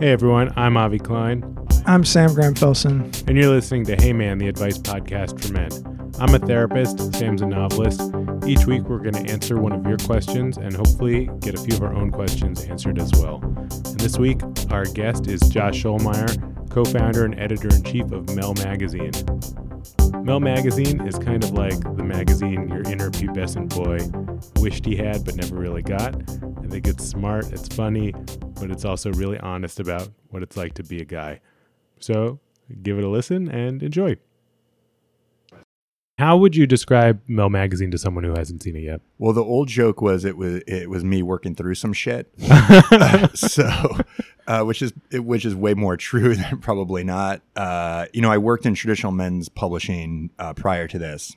Hey everyone, I'm Avi Klein, I'm Sam Graham Felsen. and you're listening to Hey Man, the advice podcast for men. I'm a therapist, Sam's a novelist. Each week we're going to answer one of your questions and hopefully get a few of our own questions answered as well. And this week, our guest is Josh Schollmeyer, co founder and editor in chief of Mel Magazine. Mel Magazine is kind of like the magazine your inner pubescent boy wished he had but never really got. Think it's smart, it's funny, but it's also really honest about what it's like to be a guy. So give it a listen and enjoy. How would you describe Mel Magazine to someone who hasn't seen it yet? Well, the old joke was it was it was me working through some shit. so, uh, which is which is way more true than probably not. Uh, you know, I worked in traditional men's publishing uh, prior to this,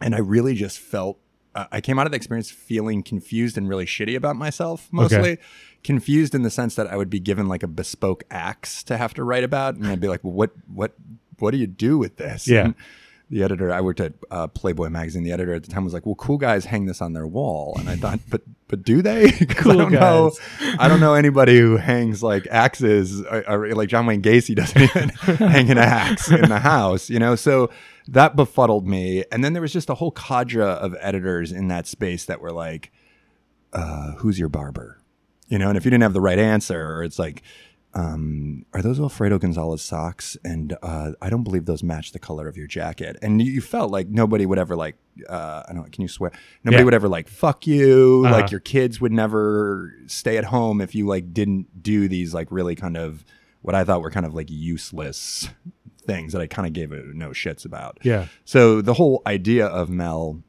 and I really just felt uh, I came out of the experience feeling confused and really shitty about myself. Mostly confused in the sense that I would be given like a bespoke axe to have to write about, and I'd be like, well, "What what what do you do with this?" Yeah. And the editor, I worked at uh, Playboy magazine. The editor at the time was like, "Well, cool guys hang this on their wall," and I thought, "But but do they? Cool I don't know. I don't know anybody who hangs like axes. Or, or, like John Wayne Gacy doesn't even hang an axe in the house, you know. So that befuddled me. And then there was just a whole cadre of editors in that space that were like, uh, "Who's your barber?" You know, and if you didn't have the right answer, or it's like. Um, are those Alfredo Gonzales socks? And uh, I don't believe those match the color of your jacket. And you, you felt like nobody would ever like. Uh, I don't. Know, can you swear? Nobody Yeah. would ever like fuck you. Uh-huh. Like your kids would never stay at home if you like didn't do these like really kind of what I thought were kind of like useless things that I kind of gave it no shits about. Yeah. So the whole idea of Mel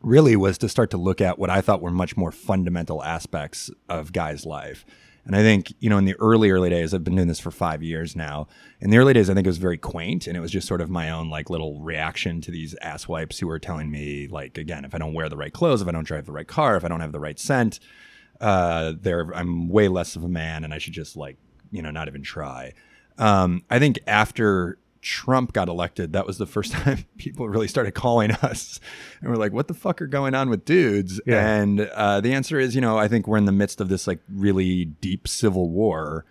really was to start to look at what I thought were much more fundamental aspects of guys' life. And I think, you know, in the early, early days, I've been doing this for five years now. In the early days, I think it was very quaint and it was just sort of my own like little reaction to these asswipes who were telling me, like, again, if I don't wear the right clothes, if I don't drive the right car, if I don't have the right scent, uh, there I'm way less of a man and I should just like, you know, not even try. Um, I think after Trump got elected, that was the first time people really started calling us and we're like, what the fuck are going on with dudes? Yeah. And uh, the answer is, you know, I think we're in the midst of this like really deep civil war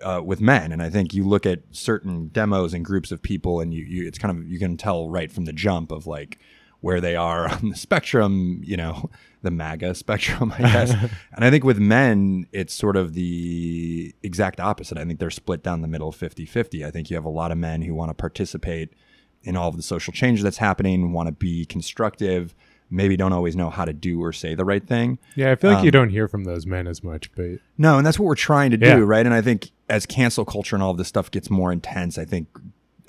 uh, with men. And I think you look at certain demos and groups of people and you, you, it's kind of, you can tell right from the jump of like where they are on the spectrum, you know, the MAGA spectrum, I guess. and I think with men, it's sort of the exact opposite. I think they're split down the middle 50 50. I think you have a lot of men who want to participate in all of the social change that's happening, want to be constructive, maybe don't always know how to do or say the right thing. Yeah, I feel like you Um, don't hear from those men as much, but No, and that's what we're trying to do, Yeah. right? And I think as cancel culture and all of this stuff gets more intense, I think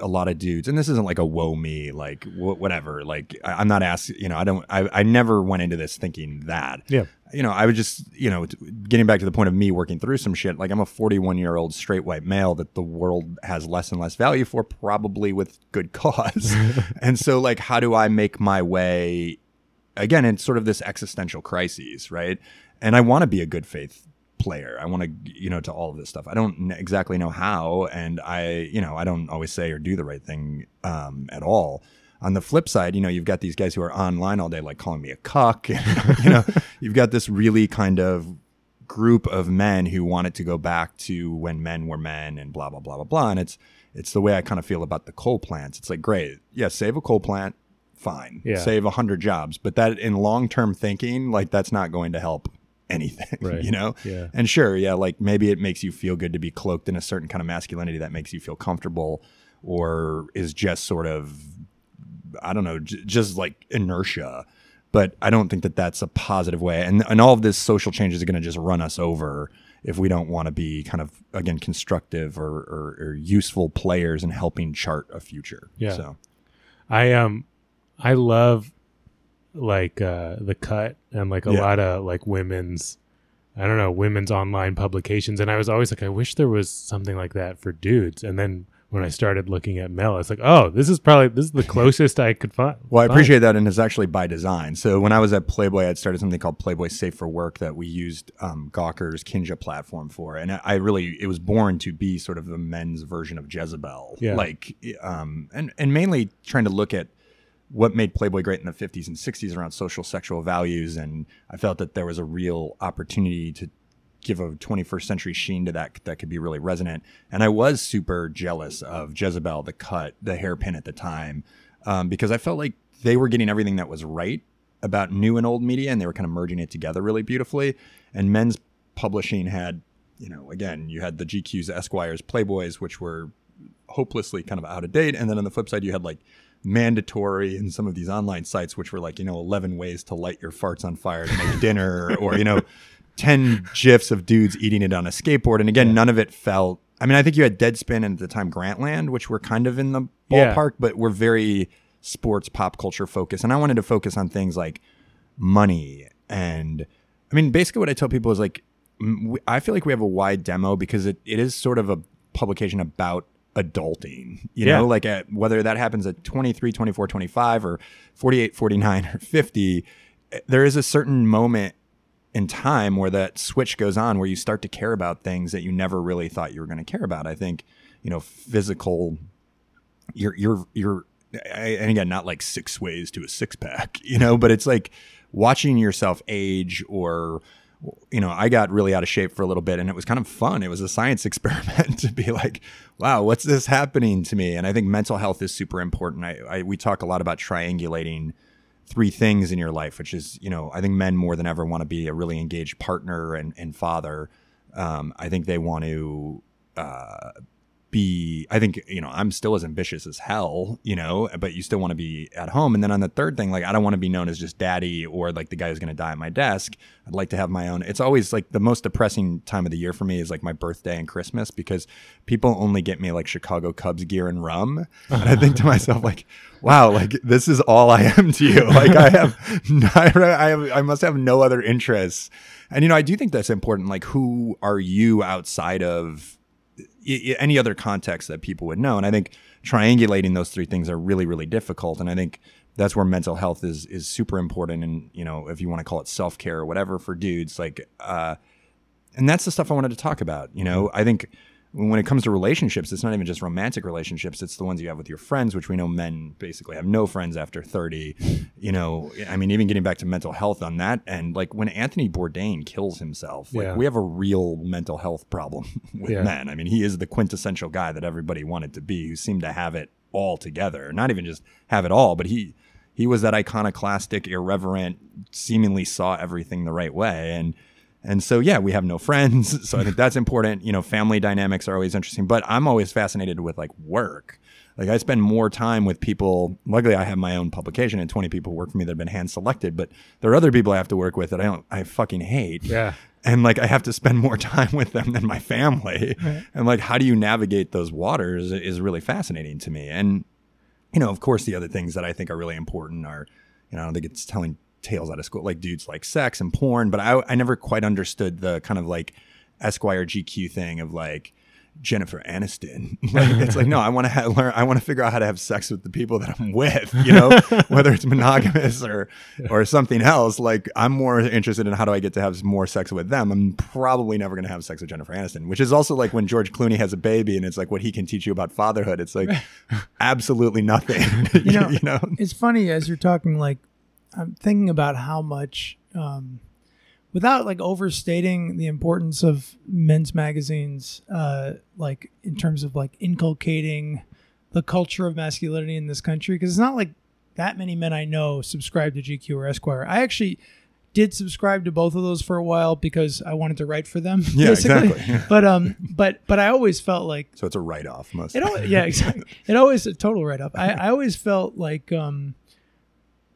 a lot of dudes, and this isn't like a woe me, like wh- whatever. Like I, I'm not asking, you know, I don't, I, I never went into this thinking that. yeah. You know, I was just, you know, t- getting back to the point of me working through some shit. Like I'm a 41 year old straight white male that the world has less and less value for, probably with good cause. and so, like, how do I make my way again in sort of this existential crises, right? And I want to be a good faith player. I want to, you know, to all of this stuff. I don't exactly know how, and I, you know, I don't always say or do the right thing um, at all. On the flip side, you know, you've got these guys who are online all day, like calling me a cuck. And, you know, you've got this really kind of group of men who want it to go back to when men were men and blah blah blah blah blah. And it's it's the way I kind of feel about the coal plants. It's like great, yeah, save a coal plant, fine, Yeah. save a hundred jobs, but that in long term thinking, like that's not going to help anything, Right. you know. Yeah. And sure, yeah, like maybe it makes you feel good to be cloaked in a certain kind of masculinity that makes you feel comfortable, or is just sort of I don't know, j- just like inertia. But I don't think that that's a positive way. And and all of this social change is going to just run us over if we don't want to be kind of again constructive or, or, or useful players in helping chart a future. Yeah. So I um I love like uh the cut and like a Yeah. lot of like women's I don't know, women's online publications and I was always like I wish there was something like that for dudes and then when I started looking at Mel it's like oh this is probably this is the closest I could find. Well, I appreciate that, and it's actually by design. So when I was at Playboy, I'd started something called Playboy Safe for Work that we used um, Gawker's Kinja platform for, and I- I really it was born to be sort of the men's version of Jezebel, Yeah. like, um, and and mainly trying to look at what made Playboy great in the 50s and 60s around social sexual values, and I felt that there was a real opportunity to give a 21st century sheen to that that could be really resonant. And I was super jealous of Jezebel, the cut, the hairpin at the time, um, because I felt like they were getting everything that was right about new and old media, and they were kind of merging it together really beautifully. And men's publishing had, you know, again, you had the GQs, Esquires, Playboys, which were hopelessly kind of out of date, and then on the flip side, you had like mandatory and some of these online sites which were like you know 11 ways to light your farts on fire to make dinner or you know 10 gifs of dudes eating it on a skateboard. And again, none of it felt. I mean, I think you had Deadspin and at the time Grantland, which were kind of in the Yeah. ballpark, but were very sports pop culture focused. And I wanted to focus on things like money. And I mean, basically, what I tell people is like, I feel like we have a wide demo because it, it is sort of a publication about adulting, you Yeah. know, like at, whether that happens at 23, 24, 25, or 48, 49, or 50, eh, there is a certain moment in time where that switch goes on where you start to care about things that you never really thought you were going to care about. I think, you know, physical, you're, you're, you're, I- and again, not like six ways to a six pack, you know, but it's like watching yourself age or, you know, I got really out of shape for a little bit and it was kind of fun. It was a science experiment to be like, wow, what's this happening to me? And I think mental health is super important. I, I we talk a lot about triangulating three things in your life, which is, you know, I think men more than ever want to be a really engaged partner and, and father. Um, I think they want to uh, be, I think, you know, I'm still as ambitious as hell, you know, but you still want to be at home. And then on the third thing, like, I don't want to be known as just daddy or like the guy who's going to die at my desk. I'd like to have my own. It's always like the most depressing time of the year for me is like my birthday and Christmas because people only get me like Chicago Cubs gear and rum. And I think to myself, like, wow, like this is all I am to you. Like I have, I have, I must have no other interests. And you know, I do think that's important. Like, who are you outside of any other context that people would know? And I think triangulating those three things are really, really difficult. And I think that's where mental health is is super important. And you know, if you want to call it self care or whatever for dudes, like, uh, and that's the stuff I wanted to talk about. You know, I think when it comes to relationships, it's not even just romantic relationships; it's the ones you have with your friends, which we know men basically have no friends after thirty. You know, I mean, even getting back to mental health on that, and like when Anthony Bourdain kills himself, like Yeah. we have a real mental health problem with Yeah. men. I mean, he is the quintessential guy that everybody wanted to be, who seemed to have it all together. Not even just have it all, but he he was that iconoclastic, irreverent, seemingly saw everything the right way, and and so yeah, we have no friends, so I think that's important. You know, family dynamics are always interesting, but I'm always fascinated with like work. Like I spend more time with people. Luckily, I have my own publication, and 20 people work for me that have been hand selected. But there are other people I have to work with that I don't, I fucking hate Yeah. and like I have to spend more time with them than my family. Right. And like, how do you navigate those waters is really fascinating to me. And you know, of course, the other things that I think are really important are, you know, I don't think it's telling tales out of school, like dudes like sex and porn. But I, I never quite understood the kind of like Esquire GQ thing of like. Jennifer Aniston. Like, it's like no, I want to ha- learn. I want to figure out how to have sex with the people that I'm with. You know, whether it's monogamous or or something else. Like I'm more interested in how do I get to have more sex with them. I'm probably never going to have sex with Jennifer Aniston, which is also like when George Clooney has a baby and it's like what he can teach you about fatherhood. It's like absolutely nothing. You know, you know. it's funny as you're talking. Like, I'm thinking about how much, um, without like overstating the importance of men's magazines, uh, like in terms of like inculcating the culture of masculinity in this country, because it's not like that many men I know subscribe to GQ or Esquire. I actually did subscribe to both of those for a while because I wanted to write for them. Yeah, basically. exactly. But um, but but I always felt like So it's a write off most. it always, yeah, exactly. It always a total write off. I, I always felt like um,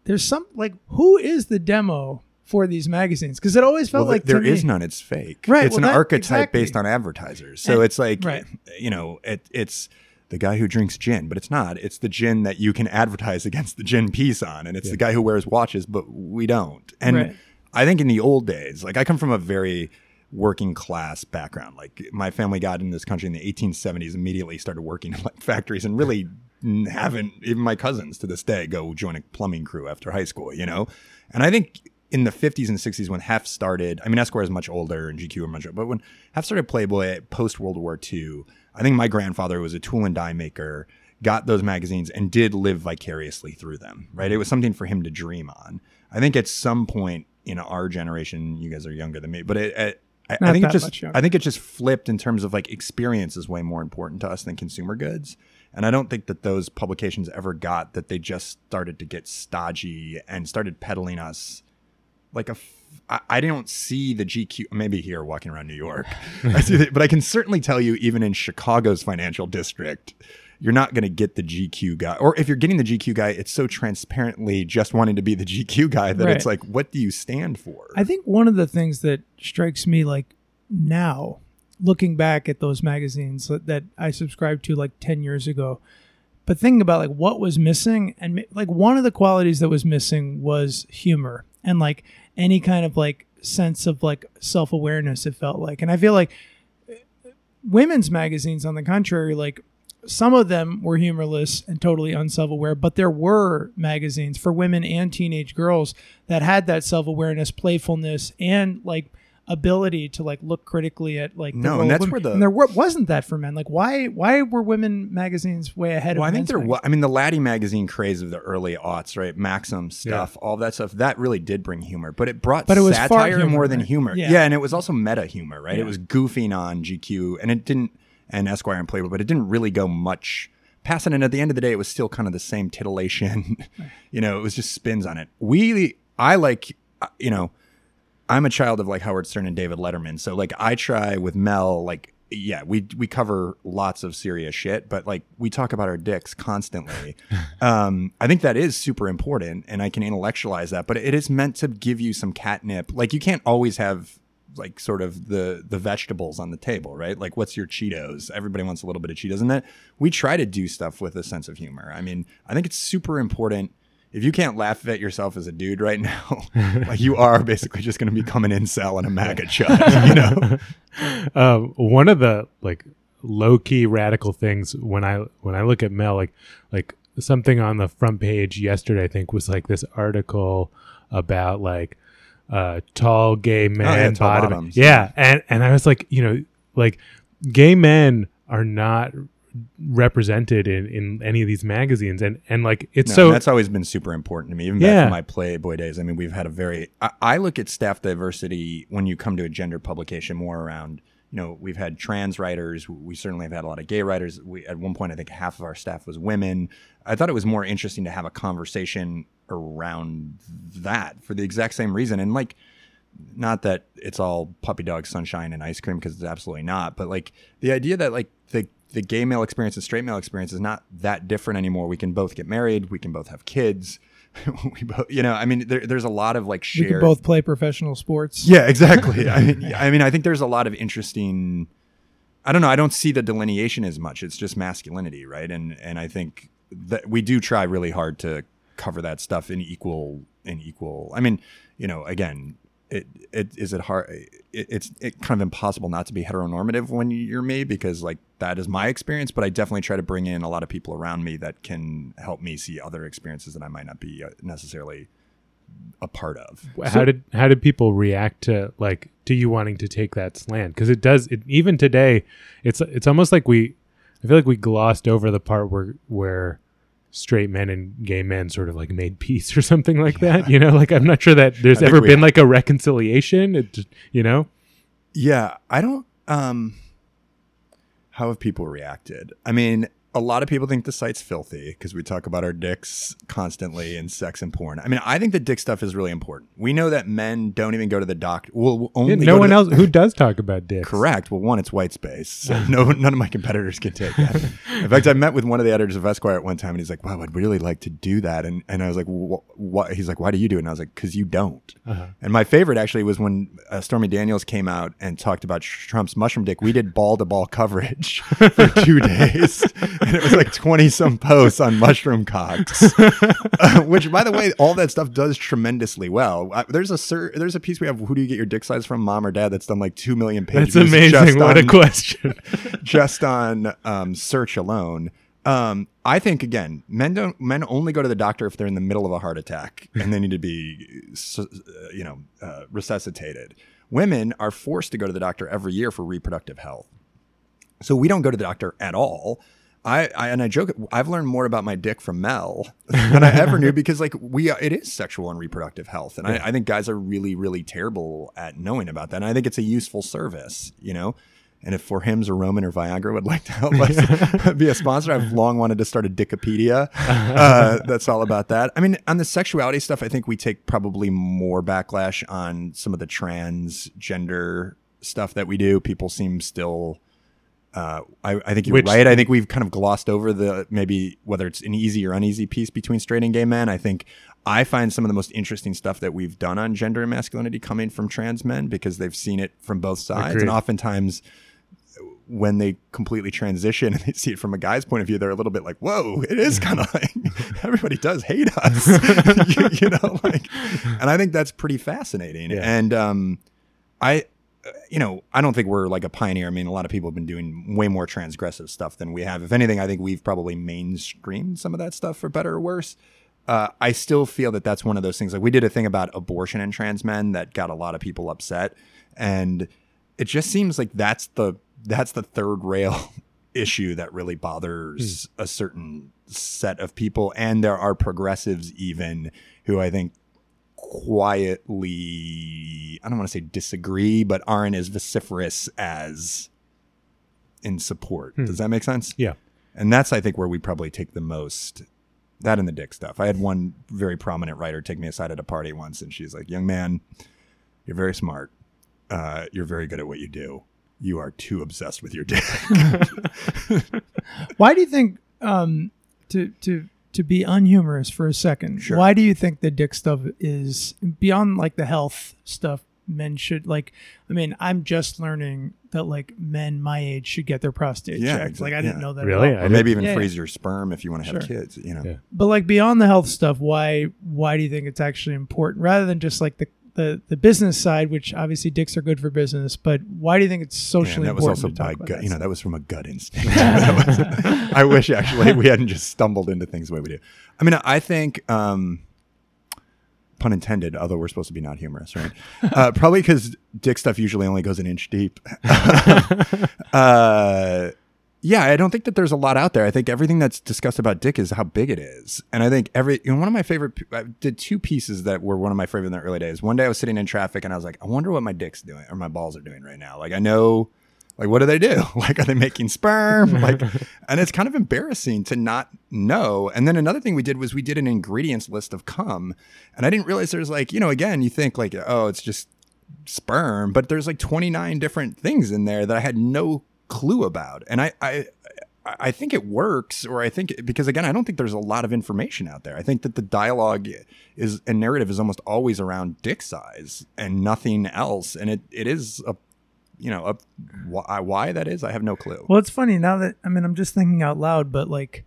there's some like who is the demo for these magazines? Because it always felt well, like there is me- none. It's fake. Right, It's well, an that- archetype exactly. based on advertisers. So And- it's like, right. you know, it, it's the guy who drinks gin, but it's not. It's the gin that you can advertise against the gin piece on, and it's the guy who wears watches, but we don't. And Right. I think in the old days, like I come from a very working class background. Like my family got in this country in the 1870s, immediately started working in like factories, and really haven't. Even my cousins to this day go join a plumbing crew after high school. You know, and I think in the 50s and 60s when Hef started, I mean Esquire is much older and GQ are much, older, but when Hef started Playboy post World War II, I think my grandfather was a tool and die maker. Got those magazines and did live vicariously through them, right? It was something for him to dream on. I think at some point in our generation, you guys are younger than me, but it, at, I, I think it just. I think it just flipped in terms of like experience is way more important to us than consumer goods. And I don't think that those publications ever got that they just started to get stodgy and started peddling us like a. F- I, I don't see the GQ. Maybe here walking around New York, I see that, but I can certainly tell you, even in Chicago's financial district, you're not going to get the GQ guy. Or if you're getting the GQ guy, it's so transparently just wanting to be the GQ guy that it's like, what do you stand for? I think one of the things that strikes me like now, looking back at those magazines that, I subscribed to like 10 years ago, but thinking about like what was missing and like one of the qualities that was missing was humor and like any kind of like sense of like self-awareness it felt like. And i feel like uh, women's magazines on the contrary like some of them were humorless and totally unself-aware but there were magazines for women and teenage girls that had that self-awareness playfulness and like ability to like look critically at like the No, and that's women. where the- and there were, wasn't that for men like why why were women magazines way ahead Well, of I think men's there magazines? was. I mean, the Laddie magazine craze of the early aughts, right? Maxim stuff, all that stuff. That really did bring humor, but it brought But it was fart satire humor, more than right? humor. Yeah. Yeah. and it was also meta humor, right? Yeah. It was goofing on GQ, and it didn't, and Esquire and Playboy, but it didn't really go much past it. And at the end of the day, it was still kind of the same titillation. you know, it was just spins on it. We, I like, uh, you know. I'm a child of like Howard Stern and David Letterman. So like I try with Mel, like yeah, we we cover lots of serious shit, but like we talk about our dicks constantly. um, I think that is super important, and I can intellectualize that. But it is meant to give you some catnip. Like you can't always have like sort of the the vegetables on the table, right? Like what's your Cheetos? Everybody wants a little bit of Cheetos, and that we try to do stuff with a sense of humor. I mean, I think it's super important. If you can't laugh at yourself as a dude right now, like you are basically just going to become an incel and a MAGA chud, you know? um, one of the like low key radical things when I when I look at Mel, like like something on the front page yesterday, I think was like this article about like uh tall gay men yeah, bottom- bottoms. yeah and and i was like you know like gay men are not represented in in any of these magazines and and like it's No, so that's always been super important to me, even back Yeah. from my Playboy days. I mean, we've had a very. I, I look at staff diversity when you come to a gender publication more around. You know, we've had trans writers. We certainly have had a lot of gay writers. We at one point, I think half of our staff was women. I thought it was more interesting to have a conversation around that for the exact same reason. And like, not that it's all puppy dog sunshine and ice cream because it's absolutely not but like the idea that like the the gay male experience and straight male experience is not that different anymore. We can both get married. We can both have kids. We both you know i mean there, there's a lot of like we shared could both play professional sports. Yeah exactly. I mean i mean i think there's a lot of interesting i don't know i don't see the delineation as much. It's just masculinity right? And and i think that we do try really hard to cover that stuff in equal in equal i mean you know again it, it is it hard it, it's it kind of impossible not to be heteronormative when you're me because like that is my experience but i definitely try to bring in a lot of people around me that can help me see other experiences that i might not be uh, necessarily a part of. How did how did people react to like to you wanting to take that slant? Because it does it even today it's it's almost like we i feel like we glossed over the part where where straight men and gay men sort of like made peace or something like that you know like i'm not sure that there's ever been like a reconciliation it, just- you know Yeah, I don't. Um, how have people reacted? I mean, a lot of people think the site's filthy because we talk about our dicks constantly and sex and porn. I mean, I think the dick stuff is really important. We know that men don't even go to the doctor. Well, only Yeah, no one the- else who does talk about dicks Correct. Well, one, it's white space. So no, none of my competitors can take that. In fact, I met with one of the editors of Esquire at one time, and he's like, "Wow, I'd really like to do that." And and I was like, "What?" He's like, "Why do you do it?" And I was like, "Cause you don't." Uh-huh. And my favorite actually was when uh, Stormy Daniels came out and talked about Trump's mushroom dick. We did ball to ball coverage for two days, and it was like twenty some posts on mushroom cocks. Uh, which, by the way, all that stuff does tremendously well. Uh, there's a cer- there's a piece we have. Who do you get your dick size from, mom or dad? That's done like two million pages. that's amazing just what a on- question just on um, search alone. Um, I think again, men don't men only go to the doctor if they're in the middle of a heart attack and they need to be, uh, you know, uh, resuscitated. Women are forced to go to the doctor every year for reproductive health, so we don't go to the doctor at all. I, I and I joke. I've learned more about my dick from Mel than I ever knew because like we it is sexual and reproductive health, and Yeah. I, I think guys are really really terrible at knowing about that. And I think it's a useful service, you know. And if for Hims or Roman or Viagra would like to help us be a sponsor, I've long wanted to start a Dickopedia. Uh, that's all about that. I mean, on the sexuality stuff, I think we take probably more backlash on some of the transgender stuff that we do. People seem still uh, I, I think you're Which- right. I think we've kind of glossed over the maybe whether it's an easy or uneasy peace between straight and gay men. I think I find some of the most interesting stuff that we've done on gender and masculinity coming from trans men because they've seen it from both sides. Agreed. And oftentimes, when they completely transition and they see it from a guy's point of view, they're a little bit like, whoa, it is kind of like everybody does hate us, you, you know, like, and I think that's pretty fascinating. Yeah. And, um, I, you know, I don't think we're like a pioneer. I mean, a lot of people have been doing way more transgressive stuff than we have. If anything, I think we've probably mainstreamed some of that stuff for better or worse. Uh, I still feel that that's one of those things. Like we did a thing about abortion and trans men that got a lot of people upset, and it just seems like that's the that's the third rail issue that really bothers a certain set of people, and there are progressives even who I think quietly I don't want to say disagree, but aren't as vociferous as in support. Does that make sense? Yeah. And that's I think where we probably take the most that and the dick stuff. I had one very prominent writer take me aside at a party once and she's like, Young man, you're very smart. Uh, you're very good at what you do. You are too obsessed with your dick. Why do you think um, to to to be unhumorous for a second? Sure. Why do you think the dick stuff is beyond like the health stuff? Men should like. I mean, I'm just learning that like men my age should get their prostate Yeah, checked. Like I didn't yeah. know that. at Really? all. Or maybe even Yeah, freeze your sperm if you want to have Sure. kids, you know. Yeah. But like beyond the health stuff, why why do you think it's actually important rather than just like the the, the business side, which obviously dicks are good for business, but why do you think it's Yeah, and socially that was important? also to talk by gut. You know, that was from a gut instinct. Was- I wish actually we hadn't just stumbled into things the way we do. I mean, I think, um, pun intended, although we're supposed to be not humorous, right? Uh, probably because dick stuff usually only goes an inch deep. uh, yeah, I don't think that there's a lot out there. I think everything that's discussed about dick is how big it is, and I think every you know, one of my favorite. I did two pieces that were one of my favorite in the early days. One day I was sitting in traffic and I was like, I wonder what my dick's doing or my balls are doing right now. Like I know, like what do they do? Like are they making sperm? Like, and it's kind of embarrassing to not know. And then another thing we did was we did an ingredients list of cum, and I didn't realize there's like you know again you think like oh it's just sperm, but there's like 29 different things in there that I had no clue about. And I, I, I think it works, or I think because again, I don't think there's a lot of information out there. I think that the dialogue is and narrative is almost always around dick size and nothing else. And it, it is a, you know, a, why, why that is, I have no clue. Well, it's funny now that I mean I'm just thinking out loud, but like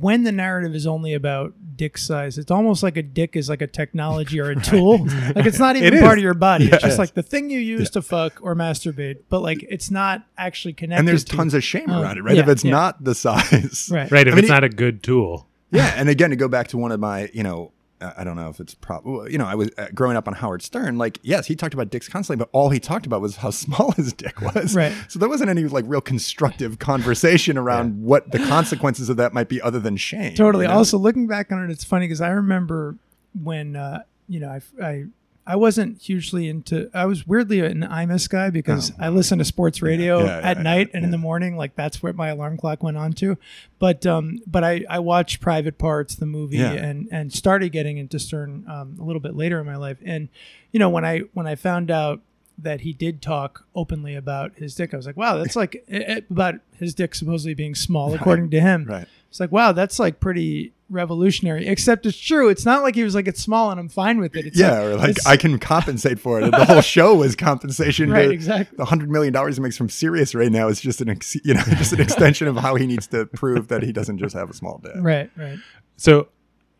when the narrative is only about dick size, it's almost like a dick is like a technology or a tool. like it's not even It part is. of your body. It's just like the thing you use to fuck or masturbate, but like it's not actually connected. and there's to- tons of shame Oh, around um, it, right? yeah, if it's yeah. not the size, right. Right. If I mean, it's not a good tool. yeah and again to go back to one of my you know i don't know if it's pro you know i was uh, growing up on howard stern like yes he talked about dicks constantly but all he talked about was how small his dick was Right. so there wasn't any like real constructive conversation around what the consequences of that might be other than shame Totally. you know? Also, looking back on it, it's funny because I remember when uh, you know I, I I wasn't hugely into. I was weirdly an IMUS guy because I listened to sports radio Oh, Yeah, yeah, at yeah, night and in the morning. Like that's where my alarm clock went on to. But um, but I I watched Private Parts, the movie, and and started getting into Stern um, a little bit later in my life. And you know when I when I found out that he did talk openly about his dick, I was like, wow, that's like about his dick supposedly being small, according to him. right It's like, wow, that's like pretty revolutionary. Except it's true. It's not like he was like, it's small and I'm fine with it. It's yeah or like it's- i can compensate for it the whole show was compensation right, to exactly. the hundred million dollars he makes from Sirius right now is just an ex- you know just an extension of how he needs to prove that he doesn't just have a small dick. Right, right. So,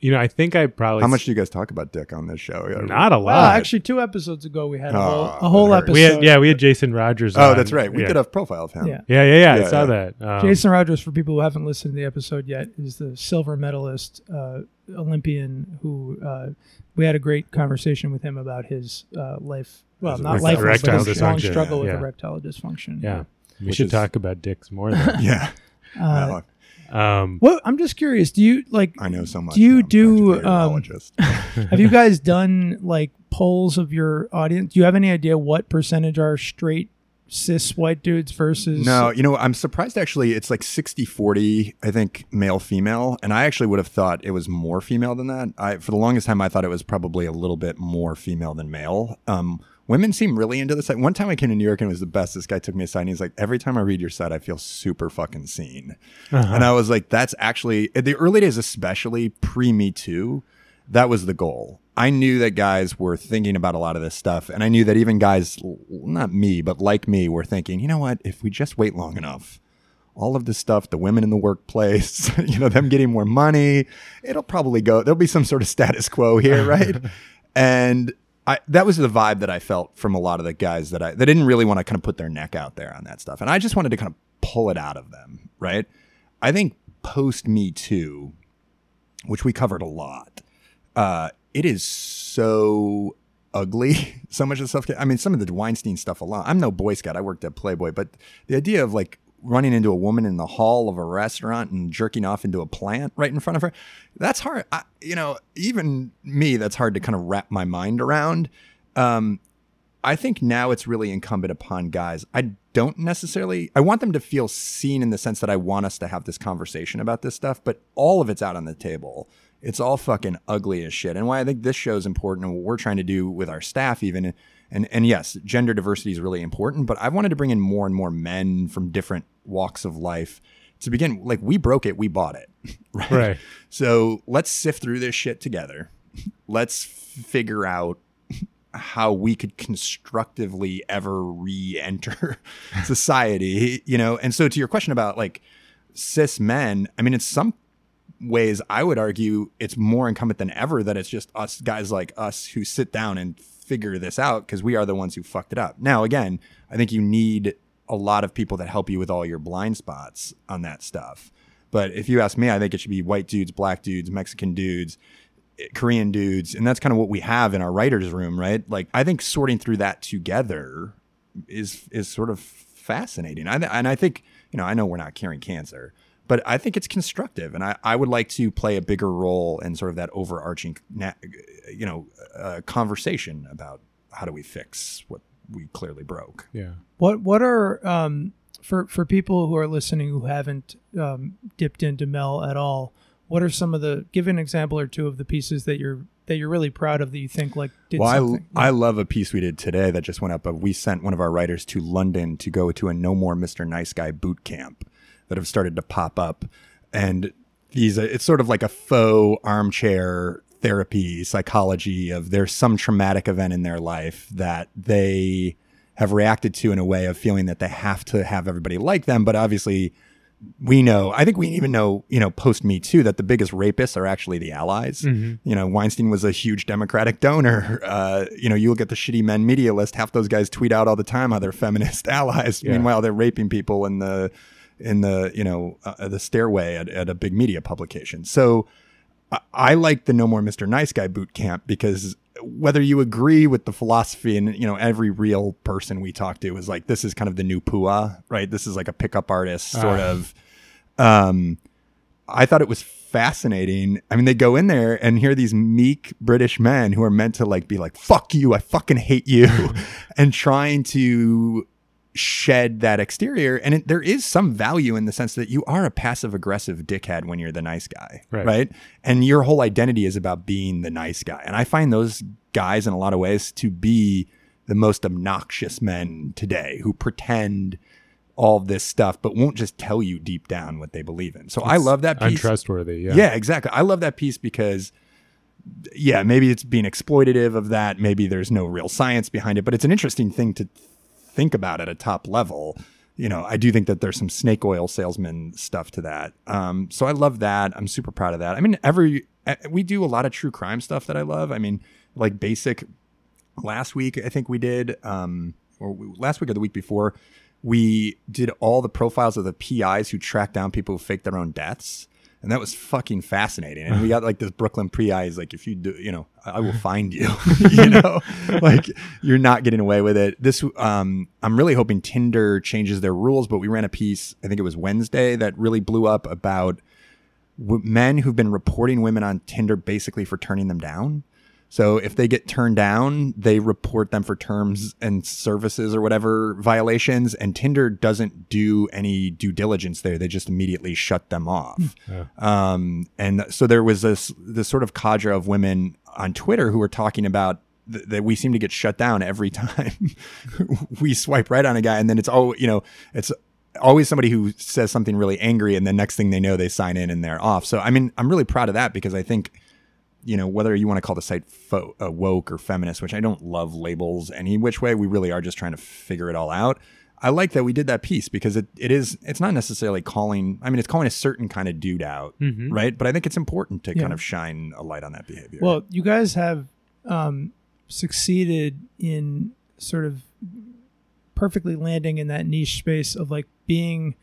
you know, I think I probably How much do you guys talk about dick on this show? Not a Wow, lot. actually, two episodes ago we had a Oh, whole, that a whole episode. we had yeah, we had Jason Rogers. Oh, on. that's right. We yeah. did a profile of him. Yeah. Yeah, yeah, yeah. I Yeah, saw that. Um, Jason Rogers, for people who haven't listened to the episode yet, is the silver medalist uh, Olympian who uh, we had a great conversation with him about his uh, life. Well, not erectile life, but erectile his long dysfunction. struggle with Yeah. erectile dysfunction. Yeah, we Which should is- talk about dicks more. Though. Yeah. Uh, Well, Um, What I'm just curious. Do you like? I know so much. Do you do, um. Have you guys done like polls of your audience? Do you have any idea what percentage are straight cis white dudes versus? No, you know, I'm surprised actually. It's like 60 40, I think, male female. And I actually would have thought it was more female than that. I, for the longest time, I thought it was probably a little bit more female than male. Um, women seem really into this. Like, one time I came to New York and it was the best. This guy took me aside and he's like, Every time I read your site, I feel super fucking seen. Uh-huh. And I was like, That's actually, in the early days, especially pre Me Too, that was the goal. I knew that guys were thinking about a lot of this stuff. And I knew that even guys, not me, but like me, were thinking, you know what? If we just wait long enough, all of this stuff, the women in the workplace, you know, them getting more money, it'll probably go, there'll be some sort of status quo here, right? and I, that was the vibe that I felt from a lot of the guys that I, they didn't really want to kind of put their neck out there on that stuff. And I just wanted to kind of pull it out of them, right? I think post Me Too, which we covered a lot, uh, it is so ugly. so much of the stuff. I mean, some of the Weinstein stuff alone. I'm no Boy Scout. I worked at Playboy, but the idea of like running into a woman in the hall of a restaurant and jerking off into a plant right in front of her, that's hard. I, you know, even me, that's hard to kind of wrap my mind around. Um, I think now it's really incumbent upon guys. I don't necessarily I want them to feel seen in the sense that I want us to have this conversation about this stuff, but all of it's out on the table. It's all fucking ugly as shit. And why I think this show is important and what we're trying to do with our staff even and and yes, gender diversity is really important, but I wanted to bring in more and more men from different walks of life to begin like we broke it, we bought it. Right. Right. So let's sift through this shit together. Let's figure out how we could constructively ever re-enter society, you know. And so to your question about like cis men, I mean, in some ways, I would argue it's more incumbent than ever that it's just us guys like us who sit down and figure this out because we are the ones who fucked it up. Now, again, I think you need a lot of people that help you with all your blind spots on that stuff. But if you ask me, I think it should be white dudes, black dudes, Mexican dudes, eh, Korean dudes, and that's kind of what we have in our writers' room, right? Like I think sorting through that together is is sort of fascinating. I, and I think you know I know we're not curing cancer, but I think it's constructive, and I, I would like to play a bigger role in sort of that overarching, you know, uh, conversation about how do we fix what we clearly broke. Yeah. What what are um for for people who are listening who haven't um, dipped into Mel at all? What are some of the give an example or two of the pieces that you're that you're really proud of that you think like did well, something? I, I love a piece we did today that just went up. Of we sent one of our writers to London to go to a No More Mr. Nice Guy boot camp that have started to pop up, and these it's sort of like a faux armchair therapy psychology of there's some traumatic event in their life that they have reacted to in a way of feeling that they have to have everybody like them, but obviously we know, I think we even know, you know, post Me Too, that the biggest rapists are actually the allies. You know, Weinstein was a huge Democratic donor. Uh, you know, you look at the shitty men media list, half those guys tweet out all the time how they're feminist allies. Yeah. Meanwhile, they're raping people in the, in the, you know, uh, the stairway at, at a big media publication. So I, I like the No More Mr. Nice Guy boot camp because whether you agree with the philosophy and you know every real person we talk to is like this is kind of the new PUA, right? This is like a pickup artist sort Ah. of. Um, I thought it was fascinating. I mean, they go in there and hear these meek British men who are meant to like be like "fuck you," I fucking hate you, and trying to shed that exterior. And it, there is some value in the sense that you are a passive aggressive dickhead when you're the nice guy, Right. right? And your whole identity is about being the nice guy. And I find those guys in a lot of ways to be the most obnoxious men today who pretend all this stuff but won't just tell you deep down what they believe in. So I love that piece. Untrustworthy. Yeah. Yeah. exactly. I love that piece because yeah, maybe it's being exploitative of that, maybe there's no real science behind it, but it's an interesting thing to think about at a top level. You know, I do think that there's some snake oil salesman stuff to that. Um, so I love that. I'm super proud of that. I mean, every we do a lot of true crime stuff that I love. I mean, like basic last week I think we did um or last week or the week before we did all the profiles of the PIs who tracked down people who faked their own deaths and that was fucking fascinating. And we got like this Brooklyn PI is like, if you do, you know, I, I will find you. you know, like you're not getting away with it. This, um, I'm really hoping Tinder changes their rules. But we ran a piece, I think it was Wednesday, that really blew up about w- men who've been reporting women on Tinder basically for turning them down. So if they get turned down, they report them for terms and services or whatever violations, and Tinder doesn't do any due diligence there. They just immediately shut them off. Yeah. Um, and so there was this this sort of cadre of women on Twitter who were talking about th- that we seem to get shut down every time we swipe right on a guy, and then it's all you know, it's always somebody who says something really angry, and the next thing they know, they sign in and they're off. So I mean, I'm really proud of that because I think you know, whether you want to call the site fo- uh, woke or feminist, which I don't love labels any which way, we really are just trying to figure it all out. I like that we did that piece because it, it is it's not necessarily calling I mean it's calling a certain kind of dude out, Mhm. right? But I think it's important to Yeah. kind of shine a light on that behavior. Well, you guys have um, succeeded in sort of perfectly landing in that niche space of like being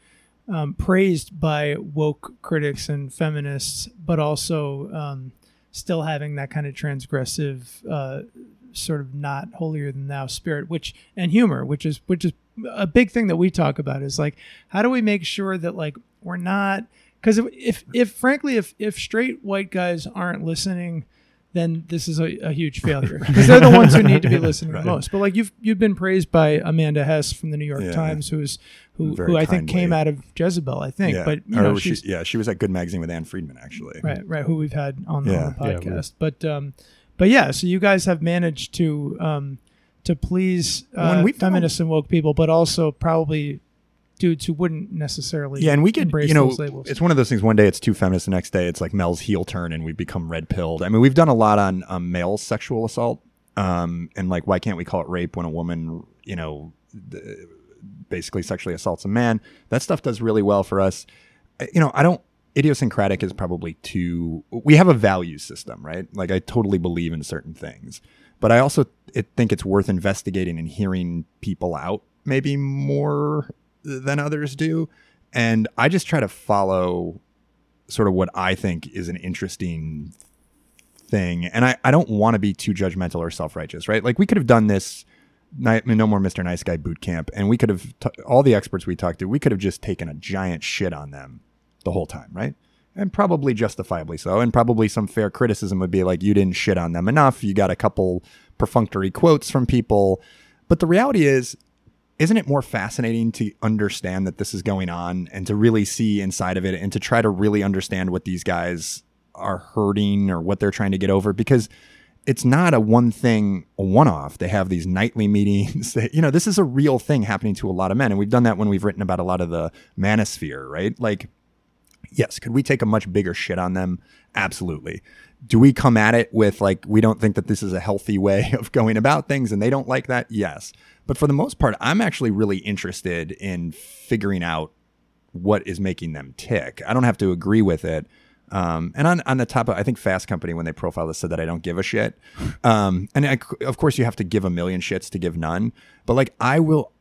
um, praised by woke critics and feminists, but also um, still having that kind of transgressive, uh, sort of not holier than thou spirit, which and humor, which is which is a big thing that we talk about is like how do we make sure that like we're not because if, if if frankly if if straight white guys aren't listening then this is a, a huge failure because they're the ones who need to be listening Right. the most. But like you've you've been praised by Amanda Hess from the New York Yeah. Times, who's who Very who I think kindly. came out of Jezebel, I think. yeah, But you Or know, was she, yeah, she was at Good Magazine with Ann Friedman actually. right, right, who we've had on, Yeah. on the Yeah, podcast. but um, but yeah, so you guys have managed to um to please When uh, feminists and woke people, but also probably dudes who wouldn't necessarily Yeah, and we could, you know, it's one of those things. One day it's too feminist, the next day it's like Mel's heel turn, and we become red pilled. I mean, we've done a lot on um, male sexual assault, um, and like, why can't we call it rape when a woman, you know, th- basically sexually assaults a man? That stuff does really well for us. You know, I don't. Idiosyncratic is probably too. We have a value system, right? Like, I totally believe in certain things, but I also it, think it's worth investigating and hearing people out maybe more than others do. And I just try to follow sort of what I think is an interesting thing. And I, I don't want to be too judgmental or self righteous, right? Like we could have done this no more Mr. Nice Guy boot camp, and we could have t- all the experts we talked to, we could have just taken a giant shit on them the whole time, right? And probably justifiably so. And probably some fair criticism would be like, you didn't shit on them enough. You got a couple perfunctory quotes from people. But the reality is, isn't it more fascinating to understand that this is going on and to really see inside of it and to try to really understand what these guys are hurting or what they're trying to get over? Because it's not a one thing, a one off. They have these nightly meetings. That, you know, this is a real thing happening to a lot of men. And we've done that when we've written about a lot of the manosphere, right? Like, yes, could we take a much bigger shit on them? Absolutely. Do we come at it with like, we don't think that this is a healthy way of going about things and they don't like that? Yes. But for the most part, I'm actually really interested in figuring out what is making them tick. I don't have to agree with it. Um, and on, on the top of, I think Fast Company, when they profiled this, said that I don't give a shit. Um, and I, of course, you have to give a million shits to give none. But like, I will,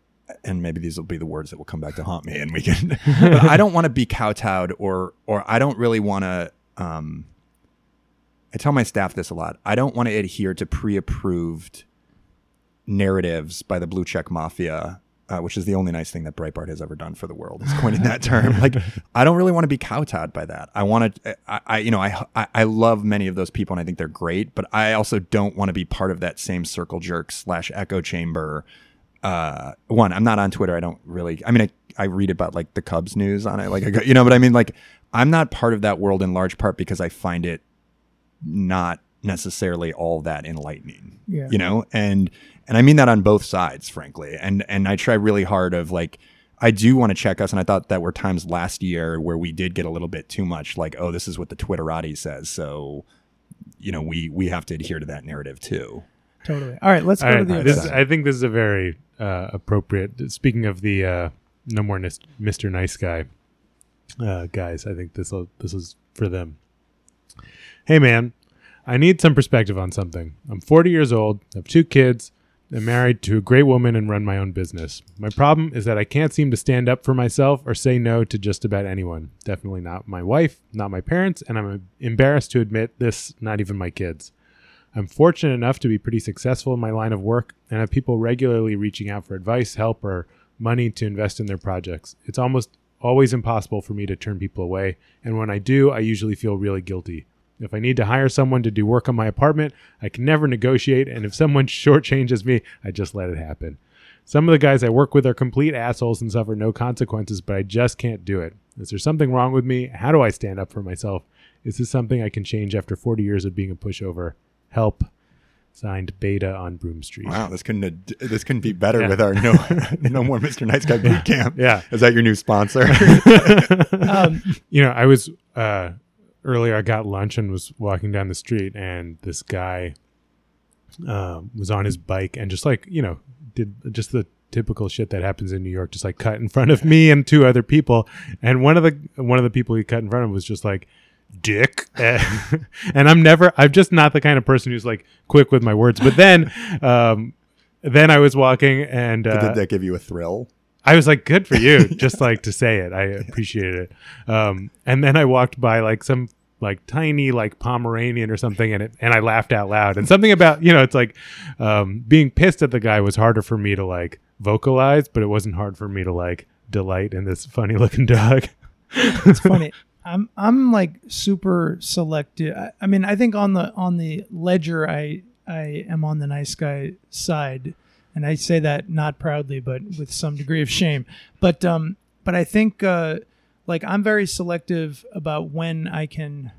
and maybe these will be the words that will come back to haunt me, and we can. I don't want to be kowtowed, or or I don't really want to. Um, I tell my staff this a lot. I don't want to adhere to pre-approved narratives by the blue check mafia, uh, which is the only nice thing that Breitbart has ever done for the world. Is coining that term. Like, I don't really want to be kowtowed by that. I want to. I, I you know, I, I I love many of those people, and I think they're great. But I also don't want to be part of that same circle jerk slash echo chamber. Uh, one, I'm not on Twitter. I don't really. I mean, I, I read about like the Cubs news on it, like I go, you know. But I mean, like, I'm not part of that world in large part because I find it not necessarily all that enlightening Yeah. you know and and i mean that on both sides frankly and and i try really hard of like i do want to check us and i thought that were times last year where we did get a little bit too much like oh this is what the twitterati says so you know we we have to adhere to that narrative too Totally. All right, let's go All to right, the this, other side. I think this is a very uh, appropriate. Speaking of the uh, no more nis- Mr. Nice Guy uh, guys, I think this this is for them. Hey man, I need some perspective on something. I'm 40 years old, have two kids, am married to a great woman and run my own business. My problem is that I can't seem to stand up for myself or say no to just about anyone. Definitely not my wife, not my parents, and I'm embarrassed to admit this, not even my kids. I'm fortunate enough to be pretty successful in my line of work and have people regularly reaching out for advice, help, or money to invest in their projects. It's almost always impossible for me to turn people away, and when I do, I usually feel really guilty. If I need to hire someone to do work on my apartment, I can never negotiate, and if someone shortchanges me, I just let it happen. Some of the guys I work with are complete assholes and suffer no consequences, but I just can't do it. Is there something wrong with me? How do I stand up for myself? Is this something I can change after 40 years of being a pushover? Help. Signed Beta on Broome Street. Wow, this couldn't this couldn't be better Yeah. with our no no more Mr. Nice Guy boot camp. Yeah. Is that your new sponsor? Um, you know, I was uh, earlier. I got lunch and was walking down the street, and this guy um, was on his bike and just like you know did just the typical shit that happens in New York, just like cut in front of me and two other people. And one of the one of the people he cut in front of was just like dick and i'm never i'm just not the kind of person who's like quick with my words but then um then i was walking and uh, Did that give you a thrill? I was like, good for you, just like to say it. I appreciated it. Um, and then I walked by like some like tiny like Pomeranian or something, and it and I laughed out loud. And something about you know, it's like um, being pissed at the guy was harder for me to like vocalize, but it wasn't hard for me to like delight in this funny looking dog. it's funny. I'm I'm like super selective. I, I mean, I think on the on the ledger, I I am on the nice guy side, and I say that not proudly, but with some degree of shame. But um, but I think uh, like I'm very selective about when I can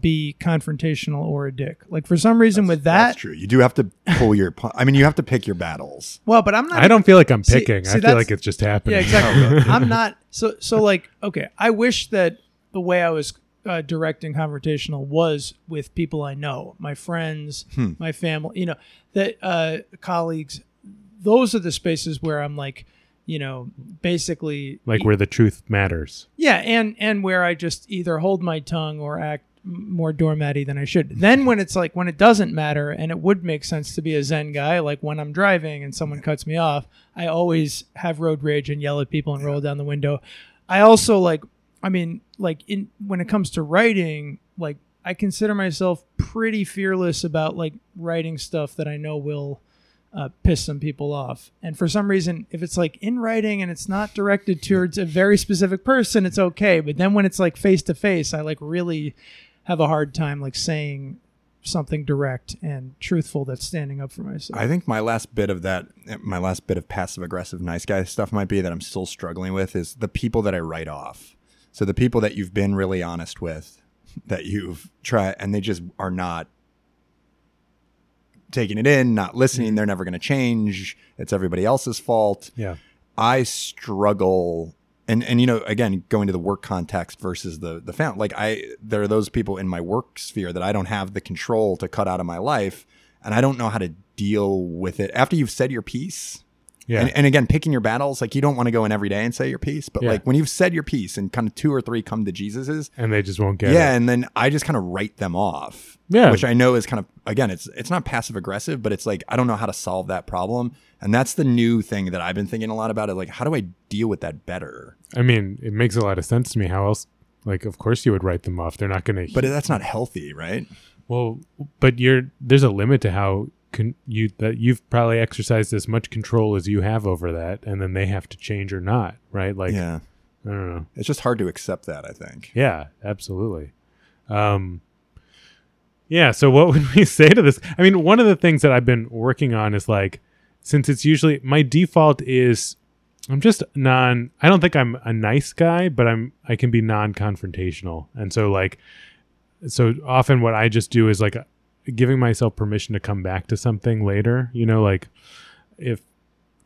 be confrontational or a dick. Like for some reason with that, That's that, true. You do have to pull your. I mean, you have to pick your battles. well, but I'm not. I don't feel like I'm See- picking. see, I feel like it's just happening. Yeah, exactly. I'm not so so like okay. I wish that the way I was uh, directing confrontational was with people I know, my friends, Hmm. my family, you know, that uh, colleagues. Those are the spaces where I'm like, you know, basically like where the truth matters. yeah, and and where I just either hold my tongue or act more doormatty than I should. Then when it's like when it doesn't matter and it would make sense to be a zen guy, like when I'm driving and someone cuts me off, I always have road rage and yell at people and roll down the window. I also like I mean, like in when it comes to writing, like I consider myself pretty fearless about like writing stuff that I know will uh, piss some people off. And for some reason, if it's like in writing and it's not directed towards a very specific person, it's okay. But then when it's like face to face, I like really have a hard time like saying something direct and truthful that's standing up for myself. I think my last bit of that, my last bit of passive aggressive nice guy stuff might be that I'm still struggling with is the people that I write off. So the people that you've been really honest with, that you've tried, and they just are not taking it in, not listening. Mm. They're never going to change. It's everybody else's fault. Yeah. I struggle and and you know again going to the work context versus the the family like I there are those people in my work sphere that I don't have the control to cut out of my life and I don't know how to deal with it after you've said your piece Yeah. and, and again picking your battles like you don't want to go in every day and say your piece but Yeah. like when you've said your piece and kind of two or three come to Jesus's and they just won't get it. yeah it. and then I just kind of write them off Yeah. which I know is kind of again it's it's not passive aggressive but it's like I don't know how to solve that problem and that's the new thing that I've been thinking a lot about is like how do I deal with that better I mean, it makes a lot of sense to me. How else? Like, of course you would write them off. They're not going to. but that's not healthy right well, but you're there's a limit to how con- you that you've probably exercised as much control as you have over that, and then they have to change or not, right? Like, yeah I don't know. it's just hard to accept that I think Yeah, absolutely. Um, yeah. So what would we say to this? I mean, one of the things that I've been working on is like, since it's usually my default is, I'm just non. I don't think I'm a nice guy, but I'm. I can be non-confrontational, and so like, so often what I just do is like giving myself permission to come back to something later. You know, like if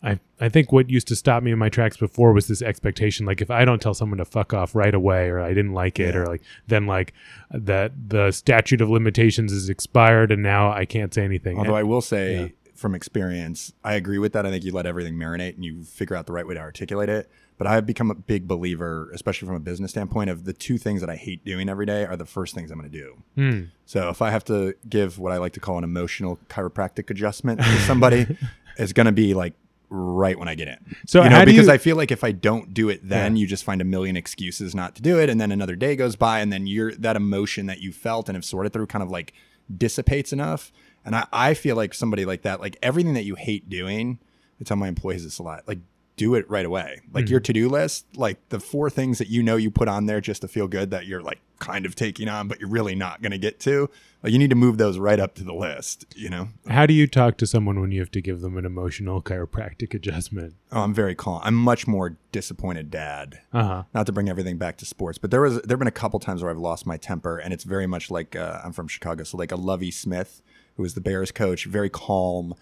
I I think what used to stop me in my tracks before was this expectation like if I don't tell someone to fuck off right away or I didn't like it Yeah. or like then like that the statute of limitations is expired and now I can't say anything. although And- I will say yeah. From experience I agree with that I think you let everything marinate and you figure out the right way to articulate it but I've become a big believer especially from a business standpoint of the two things that I hate doing every day are the first things I'm going to do Hmm. So if I have to give what I like to call an emotional chiropractic adjustment to somebody, it's going to be like right when I get in. So you know, because you- I feel like if I don't do it then, Yeah. you just find a million excuses not to do it, and then another day goes by, and then you're that emotion that you felt and have sorted through kind of like dissipates enough. And I, I feel like somebody like that, like everything that you hate doing, I tell my employees this a lot, like do it right away. Like your to do list, like the four things that you know you put on there just to feel good that you're like kind of taking on, but you're really not going to get to. Like you need to move those right up to the list, you know? How do you talk to someone when you have to give them an emotional chiropractic adjustment? Oh, I'm very calm. I'm much more disappointed dad. Uh huh. Not to bring everything back to sports, but there was there've been a couple times where I've lost my temper, and it's very much like uh, I'm from Chicago, so like a Lovie Smith, who was the Bears coach, very calm,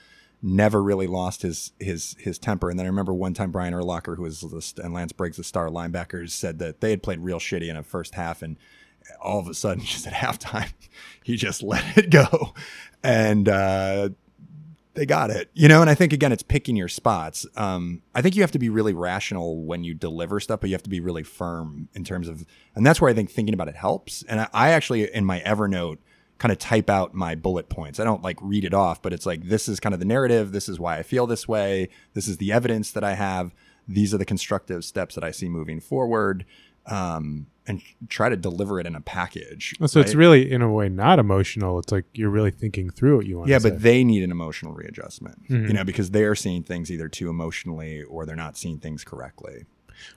never really lost his his his temper. And then I remember one time Brian Urlacher, who was the, and Lance Briggs, the star linebackers, said that they had played real shitty in a first half, and all of a sudden, just at halftime, he just let it go, and. uh they got it you know and i think again it's picking your spots um, i think you have to be really rational when you deliver stuff but you have to be really firm in terms of and that's where i think thinking about it helps and i, I actually in my evernote kind of type out my bullet points i don't like read it off but it's like this is kind of the narrative this is why i feel this way this is the evidence that i have these are the constructive steps that i see moving forward um, and try to deliver it in a package So it's really, in a way, not emotional. It's like you're really thinking through what you want. Yeah, but say. they need an emotional readjustment, Mhm. you know, because they're seeing things either too emotionally or they're not seeing things correctly.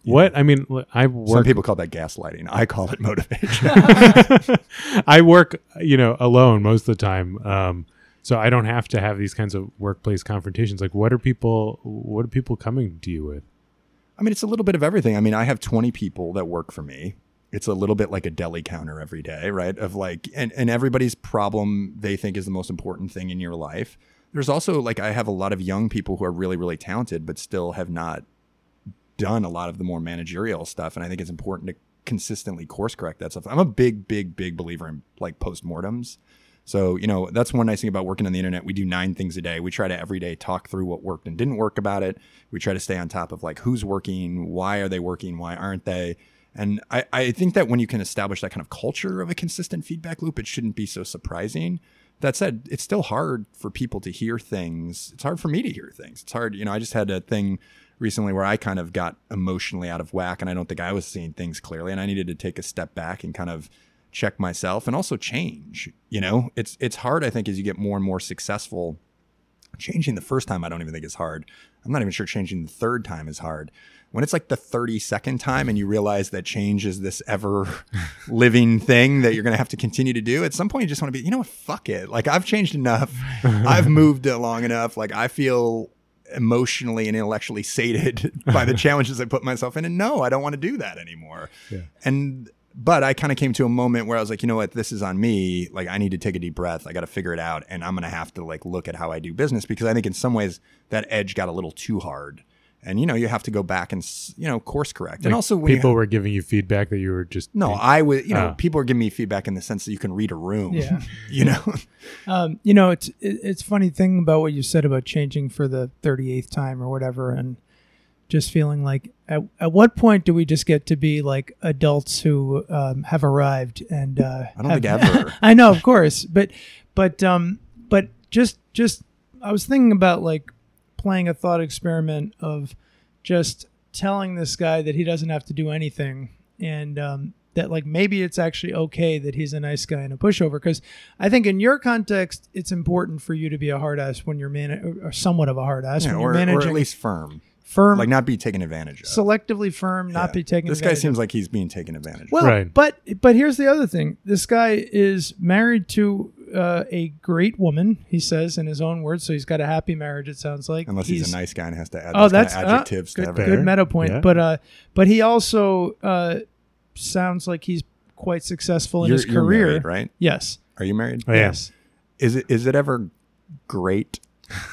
What I mean, I some people call that gaslighting. I call it motivation. I work, you know, alone most of the time. Um, so I don't have to have these kinds of workplace confrontations. Like, what are people? What are people coming to you with? I mean, it's a little bit of everything. I mean, I have 20 people that work for me. It's a little bit like a deli counter every day, right? Of like, and, and everybody's problem they think is the most important thing in your life. There's also like, I have a lot of young people who are really, really talented, but still have not done a lot of the more managerial stuff. And I think it's important to consistently course correct that stuff. I'm a big, big, big believer in like postmortems. So, you know, that's one nice thing about working on the internet. We do nine things a day. We try to every day talk through what worked and didn't work about it. We try to stay on top of like who's working, why are they working, why aren't they? And I, I think that when you can establish that kind of culture of a consistent feedback loop, it shouldn't be so surprising. That said, it's still hard for people to hear things. It's hard for me to hear things. It's hard, you know, I just had a thing recently where I kind of got emotionally out of whack and I don't think I was seeing things clearly and I needed to take a step back and kind of check myself and also change. You know, it's it's hard I think as you get more and more successful. Changing the first time I don't even think is hard. I'm not even sure changing the third time is hard. When it's like the 32nd time and you realize that change is this ever living thing that you're going to have to continue to do, at some point you just want to be, you know what, fuck it. Like I've changed enough. I've moved long enough. Like I feel emotionally and intellectually sated by the challenges I put myself in. And no, I don't want to do that anymore. Yeah. And but I kind of came to a moment where I was like, you know what, this is on me. Like I need to take a deep breath. I got to figure it out, and I'm gonna have to like look at how I do business because I think in some ways that edge got a little too hard. And you know, you have to go back and you know course correct. and also, when people ha- were giving you feedback that you were just no, I would. You know, Ah. people are giving me feedback in the sense that you can read a room. Yeah. you know. Um, you know, it's it's funny thing about what you said about changing for the 38th time or whatever, and just feeling like at, at what point do we just get to be like adults who um, have arrived and uh, I don't have- think ever. I know, of course, but but um, but just just I was thinking about like playing a thought experiment of just telling this guy that he doesn't have to do anything and um, that like maybe it's actually okay that he's a nice guy and a pushover because I think in your context it's important for you to be a hard ass when you're man or somewhat of a hard ass Yeah, when or, you're managing or at least firm, firm like not be taken advantage of. selectively firm not Yeah. be taken This guy advantage of. seems like he's being taken advantage of. Well, Right. but but here's the other thing. This guy is married to uh, a great woman. He says in his own words. So he's got a happy marriage. It sounds like. Unless he's, a nice guy and has to add Oh, those kind of that's uh, adjectives to good. meta point. Yeah. But uh, but he also uh, sounds like he's quite successful in You're, his you're career. married, right? Yes. Are you married? Oh, yeah. Yes. Is it is it ever great?